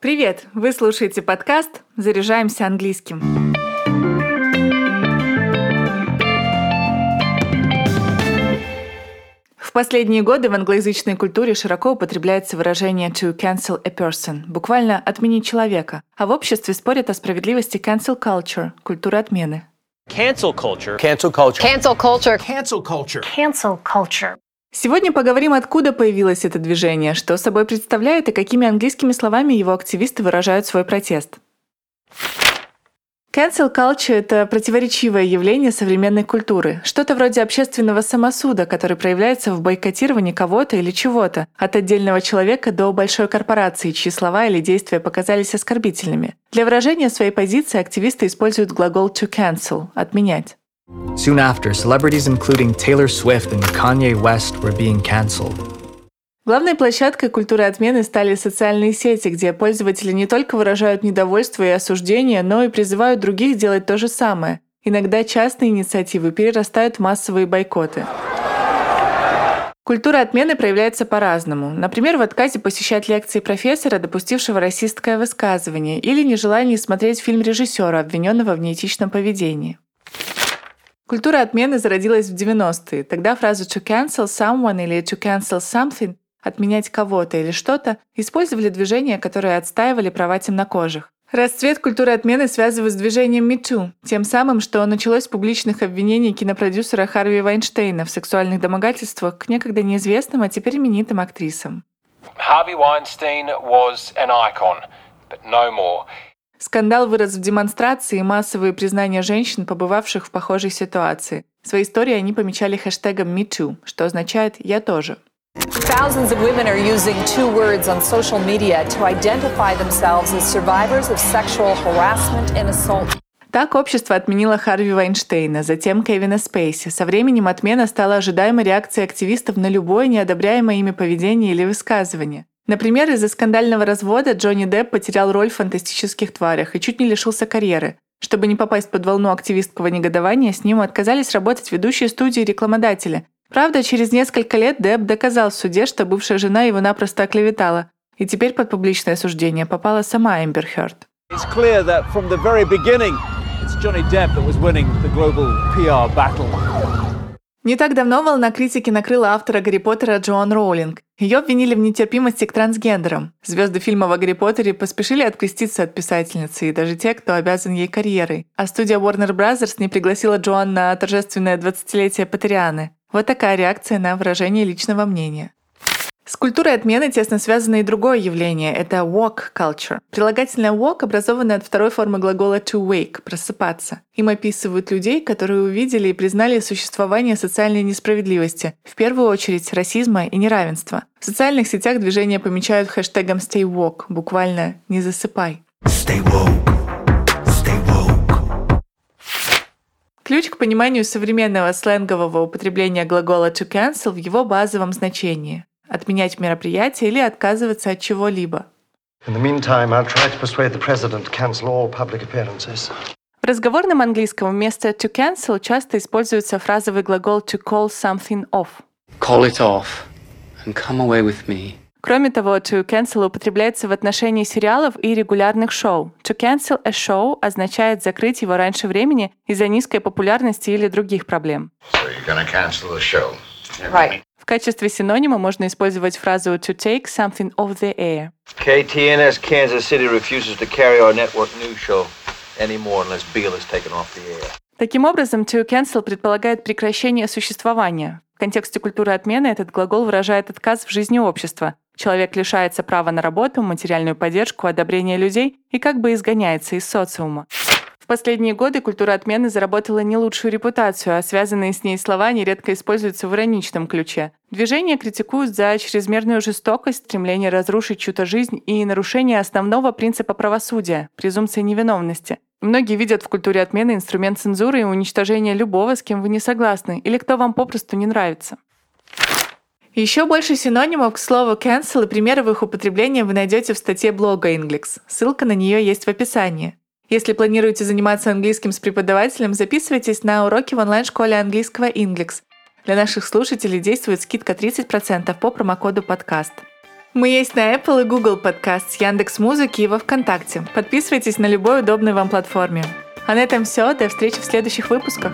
Привет! Вы слушаете подкаст «Заряжаемся английским». В последние годы в англоязычной культуре широко употребляется выражение to cancel a person, буквально «отменить человека», а в обществе спорят о справедливости cancel culture, культуры отмены. Cancel culture. Cancel culture. Cancel culture. Cancel culture. Cancel culture. Сегодня поговорим, откуда появилось это движение, что собой представляет и какими английскими словами его активисты выражают свой протест. Cancel culture – это противоречивое явление современной культуры, что-то вроде общественного самосуда, который проявляется в бойкотировании кого-то или чего-то, от отдельного человека до большой корпорации, чьи слова или действия показались оскорбительными. Для выражения своей позиции активисты используют глагол to cancel – отменять. Soon after, celebrities including Taylor Swift and Kanye West were being cancelled. Главной площадкой культуры отмены стали социальные сети, где пользователи не только выражают недовольство и осуждение, но и призывают других делать то же самое. Иногда частные инициативы перерастают в массовые бойкоты. Культура отмены проявляется по-разному. Например, в отказе посещать лекции профессора, допустившего расистское высказывание, или нежелании смотреть фильм режиссера, обвиненного в неэтичном поведении. Культура отмены зародилась в 90-е. Тогда фразу «to cancel someone» или «to cancel something» отменять кого-то или что-то, использовали движения, которые отстаивали права темнокожих. Расцвет культуры отмены связывают с движением MeToo, тем самым, что началось с публичных обвинений кинопродюсера Харви Вайнштейна в сексуальных домогательствах к некогда неизвестным, а теперь именитым актрисам. Harvey Weinstein was an icon, but no more. Скандал вырос в демонстрации и массовые признания женщин, побывавших в похожей ситуации. Свои истории они помечали хэштегом MeToo, что означает «я тоже». Thousands of women are using two words on social media to identify themselves as survivors of sexual harassment and assault. Так общество отменило Харви Вайнштейна, затем Кевина Спейси. Со временем отмена стала ожидаемой реакцией активистов на любое неодобряемое ими поведение или высказывание. Например, из-за скандального развода Джонни Депп потерял роль в «Фантастических тварях» и чуть не лишился карьеры. Чтобы не попасть под волну активистского негодования, с ним отказались работать ведущие студии и рекламодатели, Правда, через несколько лет Деб доказал в суде, что бывшая жена его напросто оклеветала, и теперь под публичное осуждение попала сама Эмбер Хёрд. It's Не так давно волна критики накрыла автора Гарри Поттера Джоан Роулинг. Ее обвинили в нетерпимости к трансгендерам. Звезды фильма о Гарри Поттере поспешили откреститься от писательницы, и даже те, кто обязан ей карьерой. А студия Warner Bros. не пригласила Джоан на торжественное 20-летие Поттерианы. Вот такая реакция на выражение личного мнения. С культурой отмены тесно связано и другое явление – это walk culture. Прилагательное walk образовано от второй формы глагола to wake – просыпаться. Им описывают людей, которые увидели и признали существование социальной несправедливости, в первую очередь расизма и неравенства. В социальных сетях движение помечают хэштегом stay woke, буквально «не засыпай». Stay woke. Ключ к пониманию современного сленгового употребления глагола to cancel в его базовом значении – отменять мероприятие или отказываться от чего-либо. В разговорном английском вместо to cancel часто используется фразовый глагол to call something off. Call it off and come away with me. Кроме того, to cancel употребляется в отношении сериалов и регулярных шоу. To cancel a show означает закрыть его раньше времени из-за низкой популярности или других проблем. So you're gonna cancel the show. Right. В качестве синонима можно использовать фразу to take something off the air. KTNS Kansas City refuses to carry our network news show anymore unless Beale is taken off the air. Таким образом, to cancel предполагает прекращение существования. В контексте культуры отмены этот глагол выражает отказ в жизни общества. Человек лишается права на работу, материальную поддержку, одобрение людей и как бы изгоняется из социума. Последние годы культура отмены заработала не лучшую репутацию, а связанные с ней слова нередко используются в ироничном ключе. Движение критикуют за чрезмерную жестокость, стремление разрушить чью-то жизнь и нарушение основного принципа правосудия – презумпции невиновности. Многие видят в культуре отмены инструмент цензуры и уничтожения любого, с кем вы не согласны, или кто вам попросту не нравится. Еще больше синонимов к слову cancel и примеров их употребления вы найдете в статье блога Inglix. Ссылка на нее есть в описании. Если планируете заниматься английским с преподавателем, записывайтесь на уроки в онлайн-школе английского Inglix. Для наших слушателей действует скидка 30% по промокоду подкаст. Мы есть на Apple и Google Podcast, Яндекс Музыки и во Вконтакте. Подписывайтесь на любой удобной вам платформе. А на этом все. До встречи в следующих выпусках.